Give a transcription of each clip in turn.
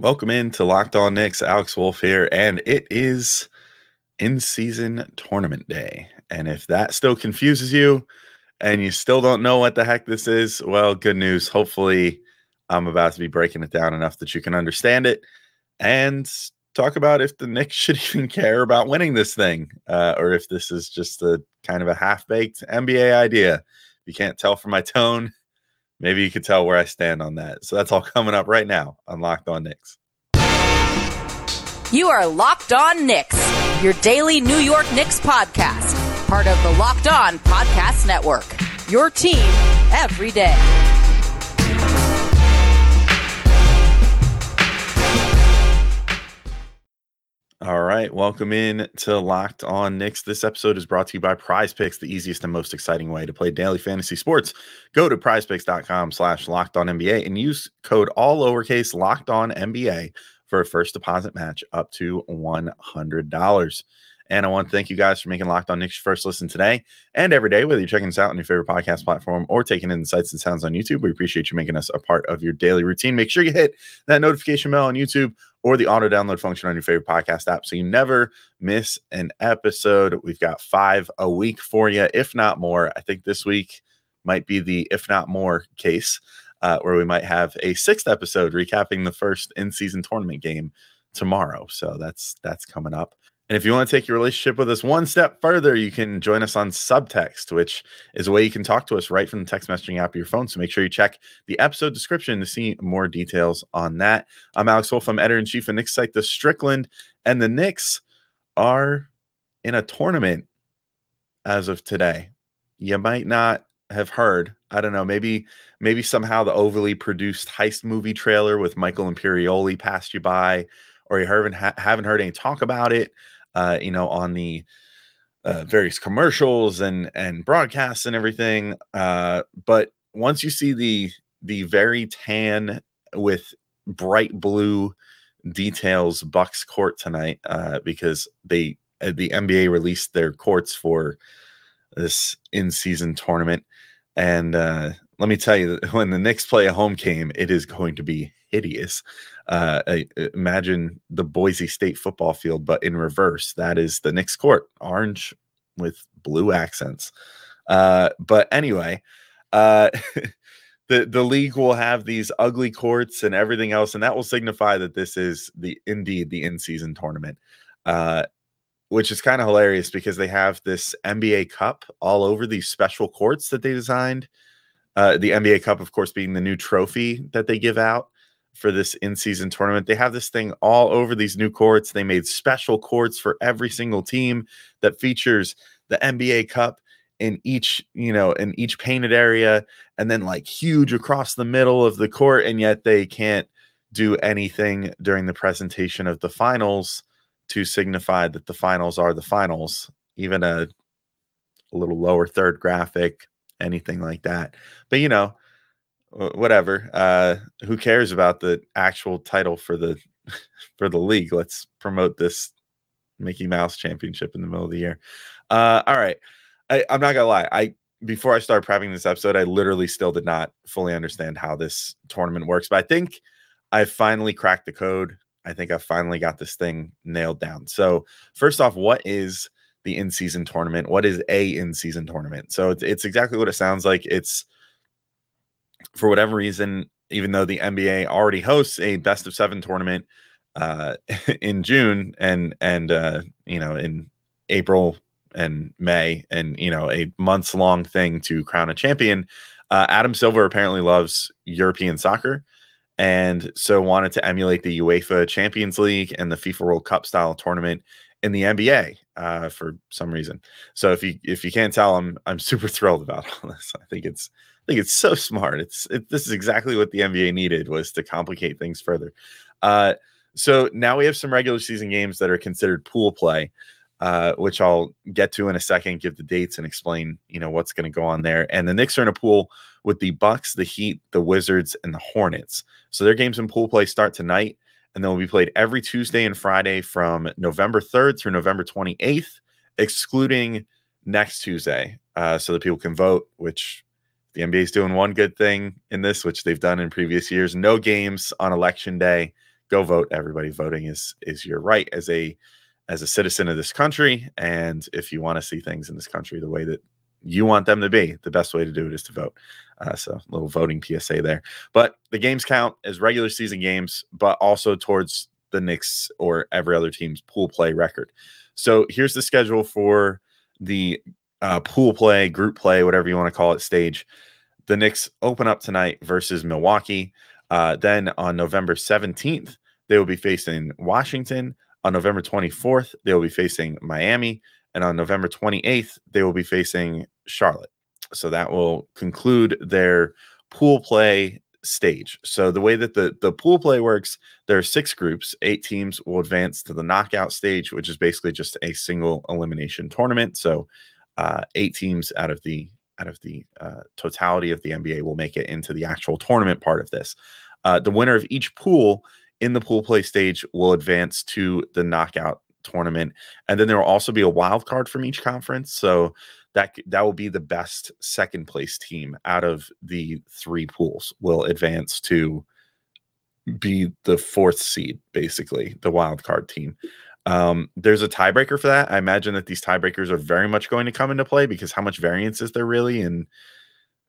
Welcome in to Locked On Knicks. Alex Wolf here, and it is in season tournament day. And if that still confuses you and you still don't know what the heck this is, well, good news. Hopefully, I'm about to be breaking it down enough that you can understand it and talk about if the Knicks should even care about winning this thing uh, or if this is just a kind of a half baked NBA idea. You can't tell from my tone, maybe you could tell where I stand on that. So that's all coming up right now on Locked On Knicks. You are Locked On Knicks, your daily New York Knicks podcast, part of the Locked On Podcast Network. Your team every day. All right, welcome in to Locked On Knicks. This episode is brought to you by Prize Picks, the easiest and most exciting way to play daily fantasy sports. Go to prizepicks.com slash locked on NBA and use code all lowercase locked on NBA for a first deposit match up to $100. And I want to thank you guys for making Locked On Knicks first listen today and every day, whether you're checking us out on your favorite podcast platform or taking in the sights and sounds on YouTube. We appreciate you making us a part of your daily routine. Make sure you hit that notification bell on YouTube or the auto download function on your favorite podcast app so you never miss an episode. We've got five a week for you, if not more. I think this week might be the if not more case, uh, where we might have a sixth episode recapping the first in season tournament game tomorrow. So that's that's coming up. And if you want to take your relationship with us one step further, you can join us on Subtext, which is a way you can talk to us right from the text messaging app of your phone. So make sure you check the episode description to see more details on that. I'm Alex Wolf. I'm editor in chief of Knicks site, The Strickland, and the Knicks are in a tournament as of today. You might not have heard. I don't know. Maybe maybe somehow the overly produced heist movie trailer with Michael Imperioli passed you by, or you haven't haven't heard any talk about it uh, you know, on the uh, various commercials and and broadcasts and everything. Uh, but once you see the the very tan with bright blue details Bucks court tonight, uh, because they uh, the NBA released their courts for this in season tournament, and uh, let me tell you, when the Knicks play a home game, it is going to be hideous. Uh, imagine the Boise State football field, but in reverse. That is the Knicks court, orange with blue accents. Uh, but anyway, uh, the the league will have these ugly courts and everything else, and that will signify that this is the indeed the in season tournament. Uh, which is kind of hilarious because they have this NBA Cup all over these special courts that they designed. Uh, the NBA Cup, of course, being the new trophy that they give out for this in-season tournament. They have this thing all over these new courts. They made special courts for every single team that features the NBA Cup in each, you know, in each painted area and then like huge across the middle of the court and yet they can't do anything during the presentation of the finals to signify that the finals are the finals. Even a, a little lower third graphic, anything like that. But you know, whatever. Uh, who cares about the actual title for the for the league? Let's promote this Mickey Mouse Championship in the middle of the year. Uh, all right, I, I'm not gonna lie. I before I started prepping this episode, I literally still did not fully understand how this tournament works, but I think I finally cracked the code. I think I finally got this thing nailed down. So, first off, what is the in-season tournament? What is a in-season tournament? So it's, it's exactly what it sounds like. It's for whatever reason, even though the NBA already hosts a best of seven tournament uh, in June and and uh, you know in April and May, and you know a months long thing to crown a champion. Uh, Adam Silver apparently loves European soccer, and so wanted to emulate the UEFA Champions League and the FIFA World Cup style tournament in the NBA uh, for some reason. So if you if you can't tell, I'm I'm super thrilled about all this. I think it's I think it's so smart. It's it, this is exactly what the NBA needed was to complicate things further. Uh, so now we have some regular season games that are considered pool play, uh, which I'll get to in a second. Give the dates and explain, you know, what's going to go on there. And the Knicks are in a pool with the Bucks, the Heat, the Wizards, and the Hornets. So their games in pool play start tonight, and they'll be played every Tuesday and Friday from November 3rd through November 28th, excluding next Tuesday, uh, so that people can vote, which the NBA is doing one good thing in this, which they've done in previous years no games on election day. go vote. Everybody voting is is your right as a as a citizen of this country. And if you want to see things in this country the way that you want them to be, the best way to do it is to vote. Uh, so, a little voting PSA there. But the games count as regular season games, but also towards the Knicks or every other team's pool play record. So, here's the schedule for the uh, pool play, group play, whatever you want to call it, stage. The Knicks open up tonight versus Milwaukee. Uh, then on November 17th, they will be facing Washington. On November 24th, they will be facing Miami. And on November 28th, they will be facing Charlotte. So that will conclude their pool play stage. So the way that the, the pool play works, there are six groups. Eight teams will advance to the knockout stage, which is basically just a single elimination tournament. So uh, eight teams out of the out of the uh, totality of the NBA will make it into the actual tournament part of this. Uh, the winner of each pool in the pool play stage will advance to the knockout tournament, and then there will also be a wild card from each conference. So that that will be the best second place team out of the three pools will advance to be the fourth seed, basically the wild card team. Um, there's a tiebreaker for that. I imagine that these tiebreakers are very much going to come into play because how much variance is there really in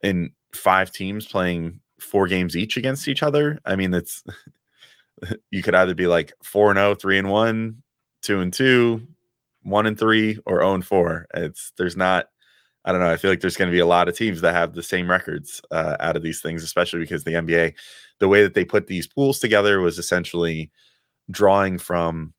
in five teams playing four games each against each other? I mean, it's you could either be like four and 0, 3 and 1, 2 and 2, 1 and 3 or 0 and 4. It's there's not I don't know. I feel like there's going to be a lot of teams that have the same records uh, out of these things, especially because the NBA, the way that they put these pools together was essentially drawing from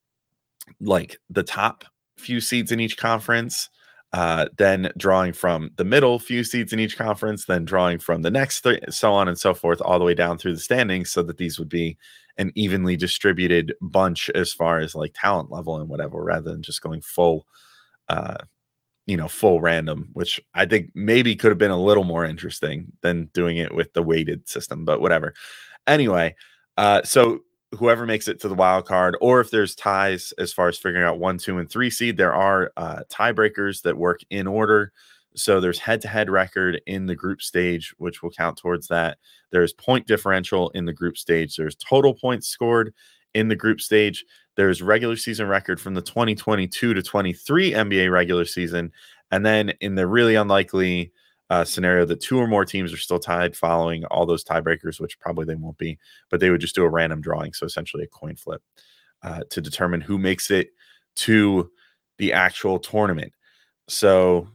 like the top few seeds in each conference, uh, then drawing from the middle few seeds in each conference, then drawing from the next three, so on and so forth, all the way down through the standings, so that these would be an evenly distributed bunch as far as like talent level and whatever, rather than just going full, uh, you know, full random, which I think maybe could have been a little more interesting than doing it with the weighted system, but whatever. Anyway, uh, so whoever makes it to the wild card, or if there's ties as far as figuring out one, two, and three seed, there are uh, tiebreakers that work in order. So there's head to head record in the group stage, which will count towards that. There's point differential in the group stage. There's total points scored in the group stage. There's regular season record from the 2022 to 23 NBA regular season. And then in the really unlikely uh, scenario that two or more teams are still tied following all those tiebreakers, which probably they won't be, but they would just do a random drawing. So essentially a coin flip uh, to determine who makes it to the actual tournament. So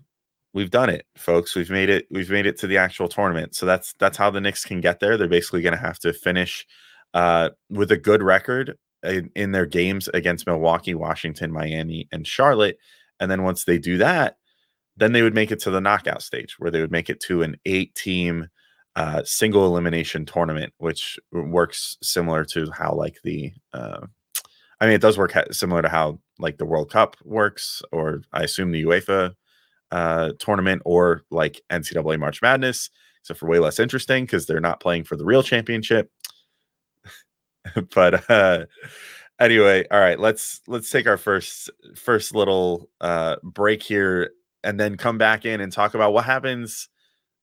we've done it, folks. We've made it. We've made it to the actual tournament. So that's that's how the Knicks can get there. They're basically going to have to finish uh, with a good record in, in their games against Milwaukee, Washington, Miami, and Charlotte. And then once they do that, then they would make it to the knockout stage where they would make it to an eight team uh, single elimination tournament, which works similar to how like the, uh, I mean, it does work similar to how like the World Cup works, or I assume the UEFA uh, tournament, or like NCAA March Madness, except for way less interesting because they're not playing for the real championship. but uh, anyway, all right, let's let's take our first first little uh, break here and then come back in and talk about what happens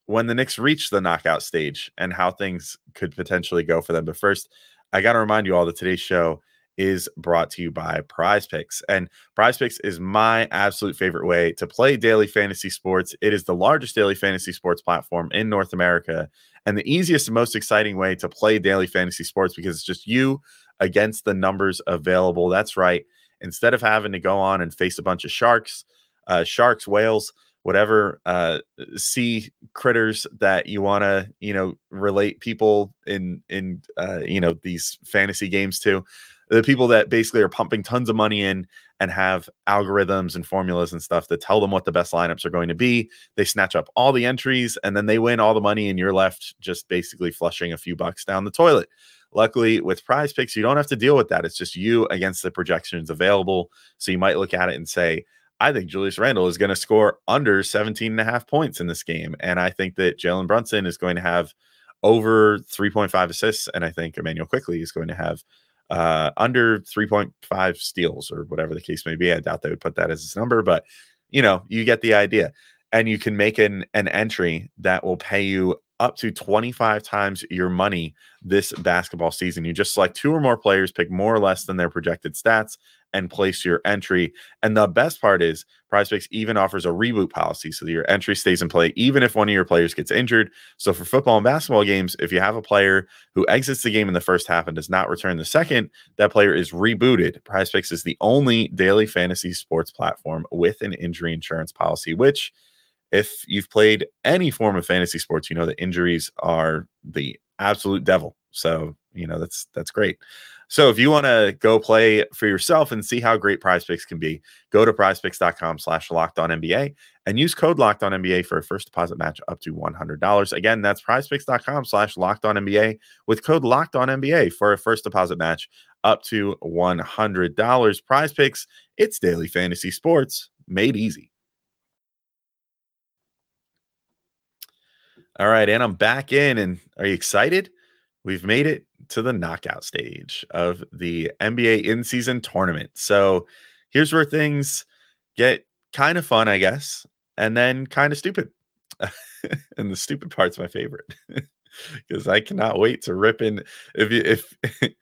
when the Knicks reach the knockout stage and how things could potentially go for them. But first, I got to remind you all that today's show is brought to you by Prize Picks. And Prize Picks is my absolute favorite way to play daily fantasy sports. It is the largest daily fantasy sports platform in North America and the easiest and most exciting way to play daily fantasy sports because it's just you against the numbers available. That's right. Instead of having to go on and face a bunch of sharks, uh, sharks, whales, whatever uh, sea critters that you want to, you know, relate people in in uh, you know these fantasy games to. The people that basically are pumping tons of money in and have algorithms and formulas and stuff that tell them what the best lineups are going to be. They snatch up all the entries and then they win all the money, and you're left just basically flushing a few bucks down the toilet. Luckily, with prize picks, you don't have to deal with that. It's just you against the projections available. So you might look at it and say, I think Julius Randle is going to score under 17 and a half points in this game. And I think that Jalen Brunson is going to have over 3.5 assists. And I think Immanuel Quickley is going to have uh, under 3.5 steals or whatever the case may be. I doubt they would put that as his number, but you know, you get the idea. And you can make an, an entry that will pay you up to 25 times your money this basketball season. You just select two or more players, pick more or less than their projected stats, and place your entry. And the best part is PrizePicks even offers a reboot policy so that your entry stays in play even if one of your players gets injured. So for football and basketball games, if you have a player who exits the game in the first half and does not return the second, that player is rebooted. PrizePicks is the only daily fantasy sports platform with an injury insurance policy, which if you've played any form of fantasy sports, you know that injuries are the absolute devil. So, you know, that's that's great. So if you want to go play for yourself and see how great prize picks can be, go to prizepicks.com slash locked on NBA and use code locked on NBA for a first deposit match up to $100. Again, that's prizepicks.com slash locked on NBA with code locked on NBA for a first deposit match up to $100. Prize picks, it's daily fantasy sports made easy. All right, and I'm back in. And are you excited? We've made it to the knockout stage of the NBA in season tournament. So here's where things get kind of fun, I guess, and then kind of stupid. and the stupid part's my favorite because I cannot wait to rip in. If you, if,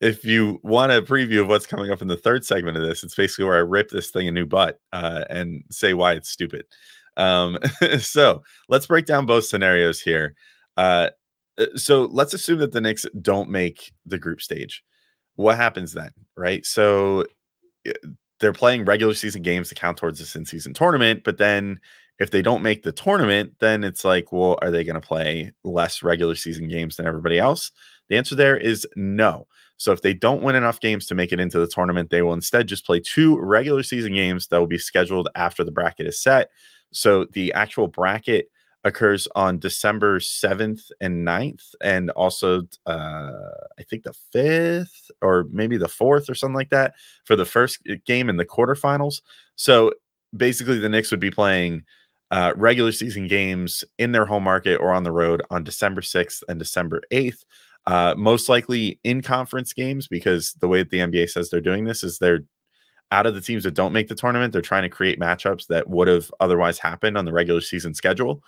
if you want a preview of what's coming up in the third segment of this, it's basically where I rip this thing a new butt uh, and say why it's stupid. Um, so let's break down both scenarios here. Uh, Uh, so let's assume that the Knicks don't make the group stage. What happens then, right? So they're playing regular season games to count towards this in season tournament, but then if they don't make the tournament, then it's like, well, are they going to play less regular season games than everybody else? The answer there is no. So if they don't win enough games to make it into the tournament, they will instead just play two regular season games that will be scheduled after the bracket is set. So the actual bracket occurs on December 7th and 9th, and also uh, I think the 5th or maybe the 4th or something like that for the first uh, game in the quarterfinals. So basically, the Knicks would be playing uh, regular season games in their home market or on the road on December 6th and December 8th. Uh, most likely in conference games because the way that the NBA says they're doing this is they're out of the teams that don't make the tournament, they're trying to create matchups that would have otherwise happened on the regular season schedule.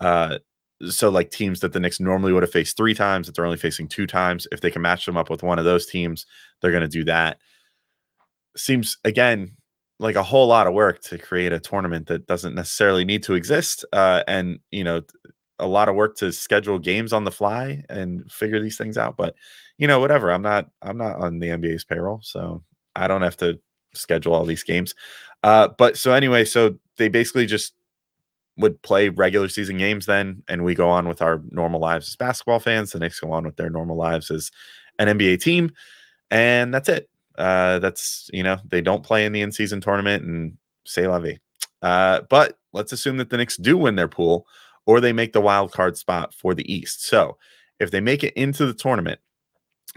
Uh, so like teams that the Knicks normally would have faced three times, that they're only facing two times. If they can match them up with one of those teams, they're going to do that. Seems again like a whole lot of work to create a tournament that doesn't necessarily need to exist, uh, and you know, a lot of work to schedule games on the fly and figure these things out. But you know, whatever. I'm not. I'm not on the NBA's payroll, so I don't have to schedule all these games. Uh, but so anyway, so they basically just would play regular season games then, and we go on with our normal lives as basketball fans. The Knicks go on with their normal lives as an NBA team, and that's it. Uh, that's you know they don't play in the in-season tournament, and say la vie. Uh, but let's assume that the Knicks do win their pool, or they make the wild card spot for the East. So if they make it into the tournament,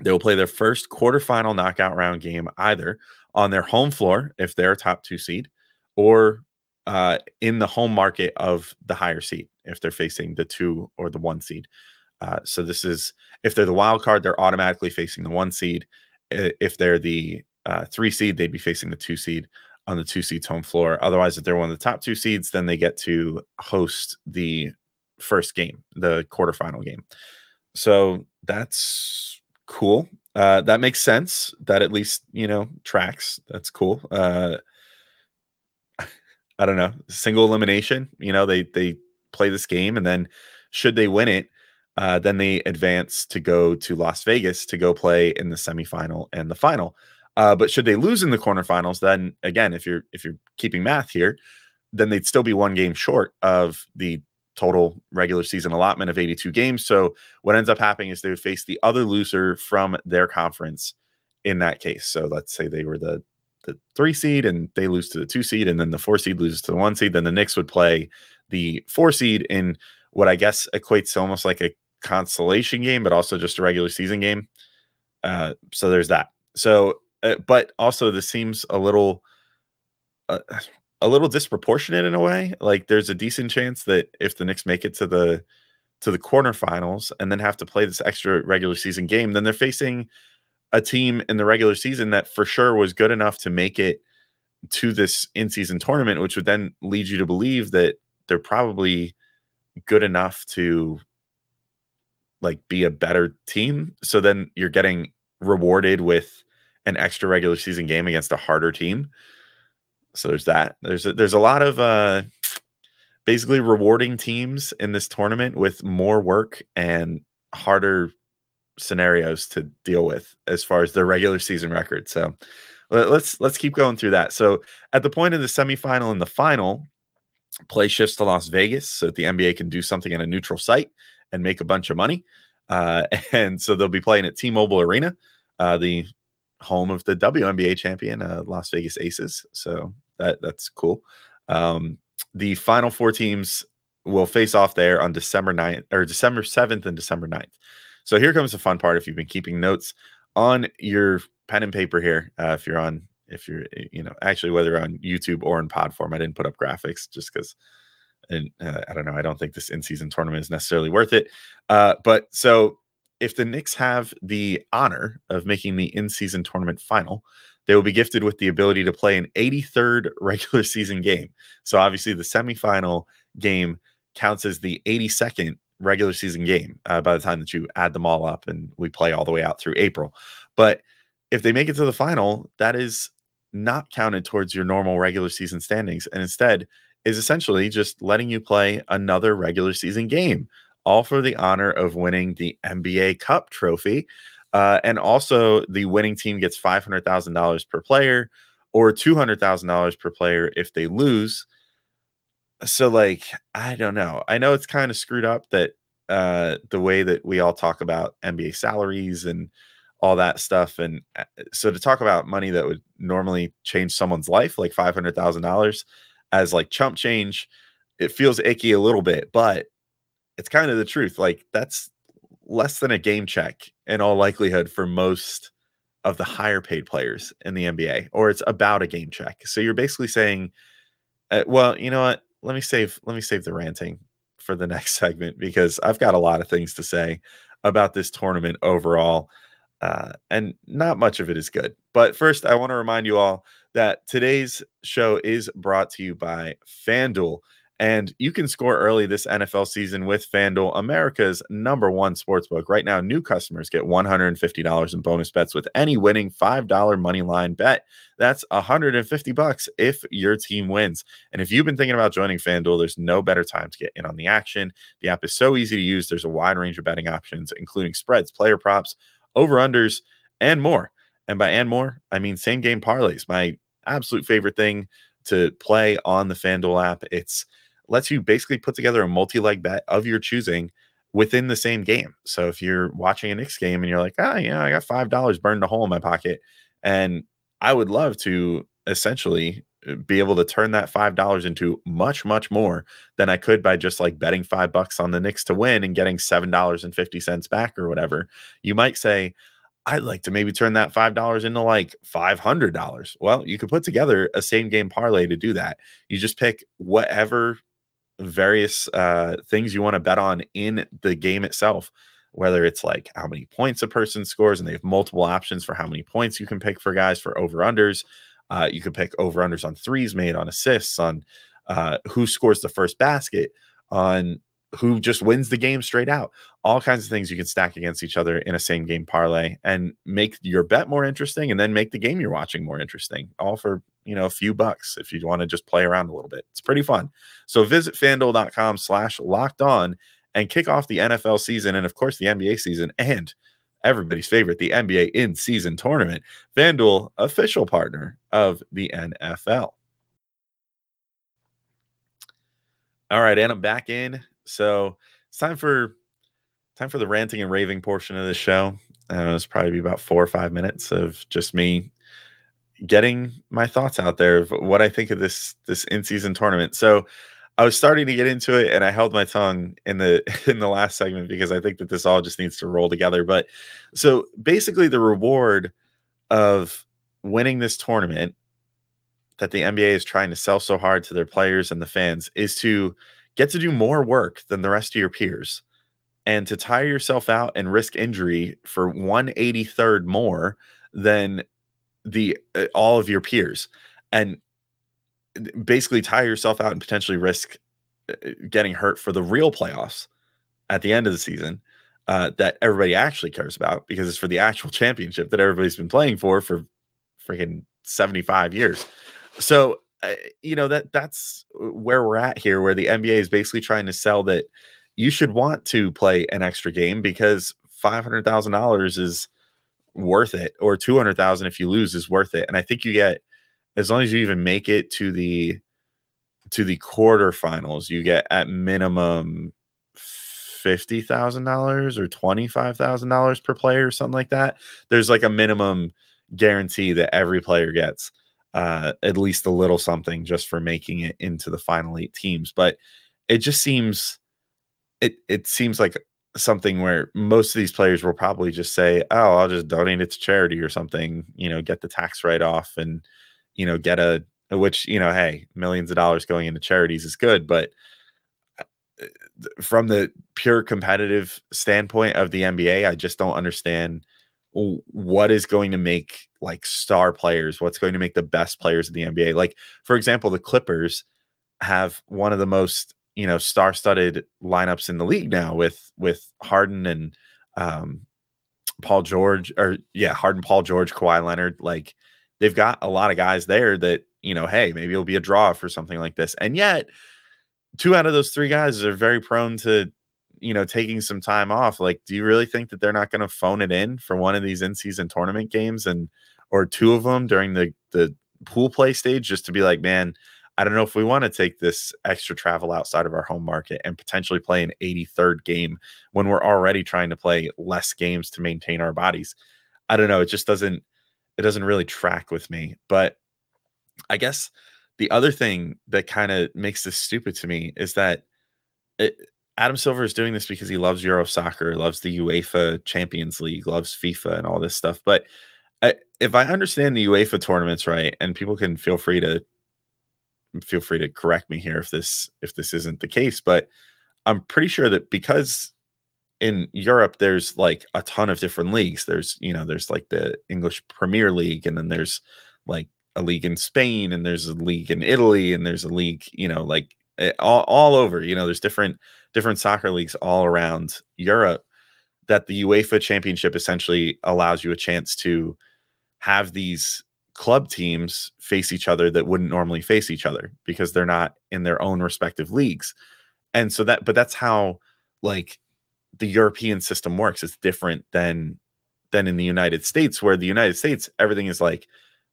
they will play their first quarterfinal knockout round game either on their home floor if they're a top two seed, or uh, in the home market of the higher seed if they're facing the two or the one seed. Uh, so this is if they're the wild card, they're automatically facing the one seed. If they're the uh, three seed, they'd be facing the two seed on the two seeds home floor. Otherwise, if they're one of the top two seeds, then they get to host the first game, the quarterfinal game. So that's cool. Uh, that makes sense. That at least you know tracks. That's cool. Uh, I don't know, single elimination. You know, they they play this game, and then should they win it, uh, then they advance to go to Las Vegas to go play in the semifinal and the final. Uh, but should they lose in the quarterfinals, then again, if you're if you're keeping math here, then they'd still be one game short of the total regular season allotment of 82 games. So what ends up happening is they would face the other loser from their conference in that case. So let's say they were the the three seed and they lose to the two seed, and then the four seed loses to the one seed. Then the Knicks would play the four seed in what I guess equates to almost like a consolation game, but also just a regular season game. Uh, so there's that. So, uh, but also this seems a little, uh, a little disproportionate in a way. Like there's a decent chance that if the Knicks make it to the to the quarterfinals and then have to play this extra regular season game, then they're facing a team in the regular season that for sure was good enough to make it to this in season tournament, which would then lead you to believe that they're probably good enough to like be a better team. So then you're getting rewarded with an extra regular season game against a harder team. So there's that. There's a, there's a lot of uh basically rewarding teams in this tournament with more work and harder scenarios to deal with as far as their regular season record. So let's let's keep going through that. So at the point of the semifinal and the final, play shifts to Las Vegas so that the NBA can do something in a neutral site and make a bunch of money. Uh, and so they'll be playing at T-Mobile Arena, uh, the home of the WNBA champion, uh, Las Vegas Aces. So that that's cool. Um, the final four teams will face off there on December 9th or December 7th and December 9th. So here comes the fun part. If you've been keeping notes on your pen and paper here, uh, if you're on, if you're, eh, you know, actually whether on YouTube or in pod form, I didn't put up graphics just because, and uh, I don't know, I don't think this in season tournament is necessarily worth it. Uh, but so if the Knicks have the honor of making the in season tournament final, they will be gifted with the ability to play an 83rd regular season game. So obviously, the semifinal game counts as the 82nd regular season game uh, by the time that you add them all up and we play all the way out through April. But if they make it to the final, that is not counted towards your normal regular season standings and instead is essentially just letting you play another regular season game, all for the honor of winning the NBA Cup trophy. Uh, and also, the winning team gets $500,000 per player or $200,000 per player if they lose so like i don't know. I know it's kind of screwed up that uh the way that we all talk about nba salaries and all that stuff and uh, so to talk about money that would normally change someone's life like $500000 as like chump change it feels icky a little bit but it's kind of the truth like that's less than a game check in all likelihood for most of the higher paid players in the nba or it's about a game check. So you're basically saying uh, well you know what let me save let me save the ranting for the next segment because I've got a lot of things to say about this tournament overall. Uh, and not much of it is good. But first, I want to remind you all that today's show is brought to you by FanDuel. And you can score early this NFL season with FanDuel, America's number one sportsbook. Right now, new customers get $150 in bonus bets with any winning $5 money line bet. That's 150 bucks if your team wins. And if you've been thinking about joining FanDuel, there's no better time to get in on the action. The app is so easy to use. There's a wide range of betting options, including spreads, player props, over-unders, and more. And by and more, I mean same game parlays, my absolute favorite thing to play on the FanDuel app. It's lets you basically put together a multi-leg bet of your choosing within the same game. So if you're watching a Knicks game and you're like, ah, oh, yeah, I got five dollars burned a hole in my pocket, and I would love to essentially uh, be able to turn that five dollars into much, much more than I could by just like betting five bucks on the Knicks to win and getting seven dollars and fifty cents back or whatever. You might say, I'd like to maybe turn that five dollars into like five hundred dollars. Well, you could put together a same game parlay to do that. You just pick whatever various uh, things you want to bet on in the game itself, whether it's like how many points a person scores, and they have multiple options for how many points you can pick for guys for over unders. Uh, you can pick over unders on threes made, on assists, on uh, who scores the first basket, on who just wins the game straight out. All kinds of things you can stack against each other in a same game parlay and make your bet more interesting and then make the game you're watching more interesting. All for, you know, a few bucks if you want to just play around a little bit. It's pretty fun. So visit fanduel.com slash locked on and kick off the NFL season and of course the NBA season and everybody's favorite, the NBA in season tournament. FanDuel, official partner of the NFL. All right, and I'm back in so it's time for time for the ranting and raving portion of the show. Uh, it's probably be about four or five minutes of just me getting my thoughts out there of what I think of this this in season tournament. So I was starting to get into it, and I held my tongue in the in the last segment because I think that this all just needs to roll together. But so basically, the reward of winning this tournament that the NBA is trying to sell so hard to their players and the fans is to get to do more work than the rest of your peers and to tire yourself out and risk injury for 183rd more than the uh, all of your peers and basically tire yourself out and potentially risk uh, getting hurt for the real playoffs at the end of the season uh, that everybody actually cares about because it's for the actual championship that everybody's been playing for for freaking 75 years. So, Uh, you know, that that's uh, where we're at here, where the NBA is basically trying to sell that you should want to play an extra game because $500,000 is worth it or 200,000 if you lose is worth it. And I think you get as long as you even make it to the to the quarterfinals, you get at minimum fifty thousand dollars or twenty five thousand dollars per player or something like that. There's like a minimum guarantee that every player gets uh, at least a little something just for making it into the final eight teams. But it just seems it it seems like something where most of these players will probably just say, "Oh, I'll just donate it to charity or something," you know, get the tax write off and you know get a which you know, hey, millions of dollars going into charities is good, but uh, from the pure competitive standpoint of the NBA, I just don't understand what is going to make like star players, what's going to make the best players in the NBA. Like, for example, the Clippers have one of the most you know star-studded lineups in the league now with with Harden and um, Paul George or yeah Harden, Paul George, Kawhi Leonard. Like they've got a lot of guys there that you know, hey, maybe it'll be a draw for something like this. And yet, two out of those three guys are very prone to you know taking some time off like do you really think that they're not going to phone it in for one of these in-season tournament games and or two of them during the the pool play stage just to be like man I don't know if we want to take this extra travel outside of our home market and potentially play an 83rd game when we're already trying to play less games to maintain our bodies. I don't know. It just doesn't it doesn't really track with me. But I guess the other thing that kind of makes this stupid to me is that it, Adam Silver is doing this because he loves Euro soccer, loves the UEFA Champions League, loves FIFA and all this stuff. But I, if I understand the UEFA tournaments right, and people can feel free to feel free to correct me here if this if this isn't the case but i'm pretty sure that because in europe there's like a ton of different leagues there's you know there's like the english premier league and then there's like a league in spain and there's a league in italy and there's a league you know like eh, all, all over you know there's different different soccer leagues all around europe that the uefa championship essentially allows you a chance to have these club teams face each other that wouldn't normally face each other because they're not in their own respective leagues. And so that but that's how like the European system works. It's different than than in the United States where the United States everything is like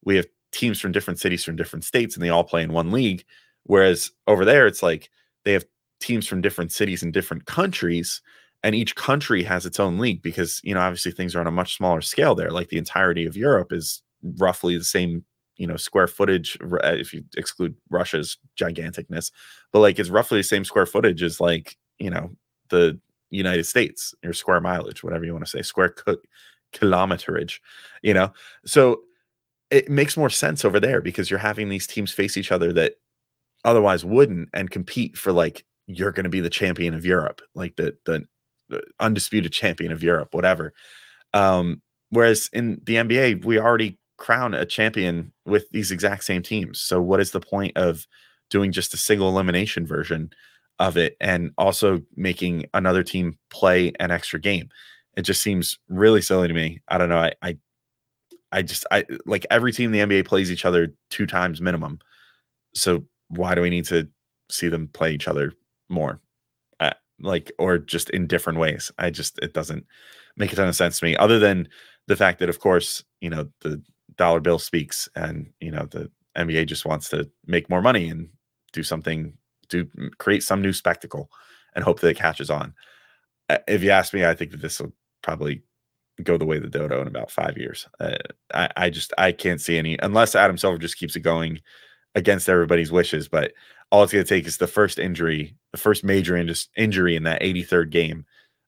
we have teams from different cities from different states and they all play in one league whereas over there it's like they have teams from different cities and different countries and each country has its own league because you know obviously things are on a much smaller scale there. Like the entirety of Europe is roughly the same you know square footage uh, if you exclude russia's giganticness but like it's roughly the same square footage as like you know the united states or square mileage whatever you want to say square kilometerage you know? So it makes more sense over there because you're having these teams face each other that otherwise wouldn't and compete for like you're going to be the champion of europe like the, the the undisputed champion of europe whatever um whereas in the nba we already crown a champion with these exact same teams. So what is the point of doing just a single elimination version of it and also making another team play an extra game? It just seems really silly to me. I don't know. I I, I just I like every team the NBA plays each other two times minimum. So why do we need to see them play each other more? Uh, like or just in different ways. I just it doesn't make a ton of sense to me other than the fact that of course, you know, the dollar bill speaks and you know the nba just wants to make more money and do something do create some new spectacle and hope that it catches on if you ask me i think that this will probably go the way the dodo in about five years uh, I, I just i can't see any unless adam silver just keeps it going against everybody's wishes but all it's going to take is the first injury the first major in- injury in that 83rd game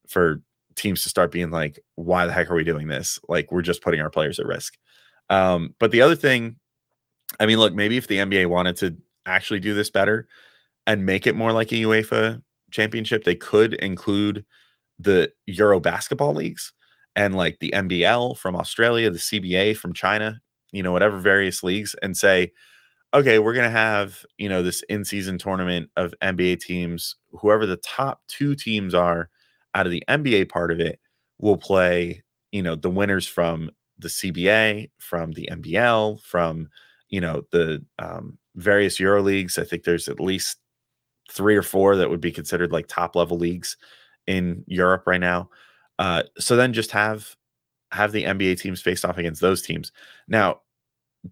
for teams to start being like why the heck are we doing this? Like we're just putting our players at risk. Um, but the other thing, I mean, look, maybe if the NBA wanted to actually do this better and make it more like a UEFA championship, they could include the Euro basketball leagues and like the NBL from Australia, the CBA from China, you know, whatever various leagues, and say, okay, we're going to have, you know, this in season tournament of NBA teams, whoever the top two teams are out of the NBA part of it, we'll play, you know, the winners from the CBA, from the NBL, from, you know, the um, various Euro leagues. I think there's at least three or four that would be considered like top level leagues in Europe right now. Uh, so then just have have the NBA teams face off against those teams. Now,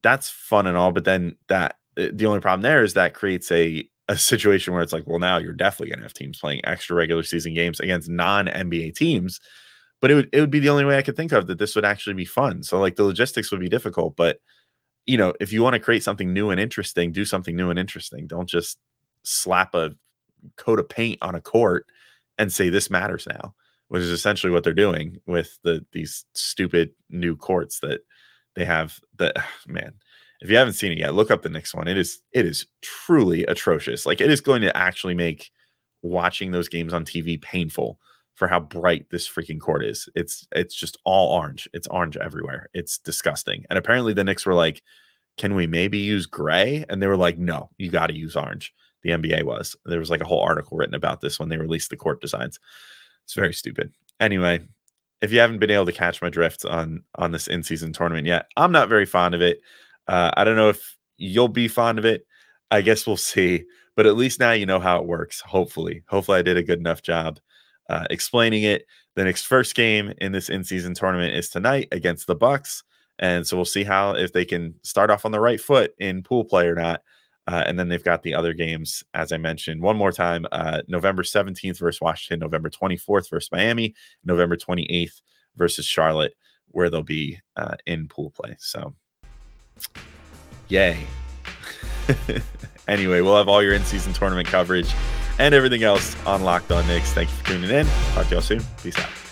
that's fun and all, but then that the only problem there is that creates a a situation where it's like, well, now you're definitely gonna have teams playing extra regular season games against non NBA teams. But it would it would be the only way I could think of that this would actually be fun. So like the logistics would be difficult, but you know, if you want to create something new and interesting, do something new and interesting. Don't just slap a coat of paint on a court and say this matters now, which is essentially what they're doing with the these stupid new courts that they have. the man, if you haven't seen it yet, look up the next one. It is it is truly atrocious. Like it is going to actually make watching those games on TV painful for how bright this freaking court is. It's it's just all orange. It's orange everywhere. It's disgusting. And apparently the Knicks were like, "Can we maybe use gray?" And they were like, "No, you got to use orange." The NBA was. There was like a whole article written about this when they released the court designs. It's very stupid. Anyway, if you haven't been able to catch my drift on on this in-season tournament yet, I'm not very fond of it. Uh, I don't know if you'll be fond of it. I guess we'll see. But at least now you know how it works. Hopefully, hopefully I did a good enough job uh, explaining it. The next first game in this in-season tournament is tonight against the Bucks, and so we'll see how if they can start off on the right foot in pool play or not. Uh, and then they've got the other games, as I mentioned, one more time uh, November 17th versus Washington, November 24th versus Miami, November 28th versus Charlotte, where they'll be uh, in pool play. So, yay. anyway, we'll have all your in season tournament coverage and everything else on Locked On Knicks. Thank you for tuning in. Talk to y'all soon. Peace out.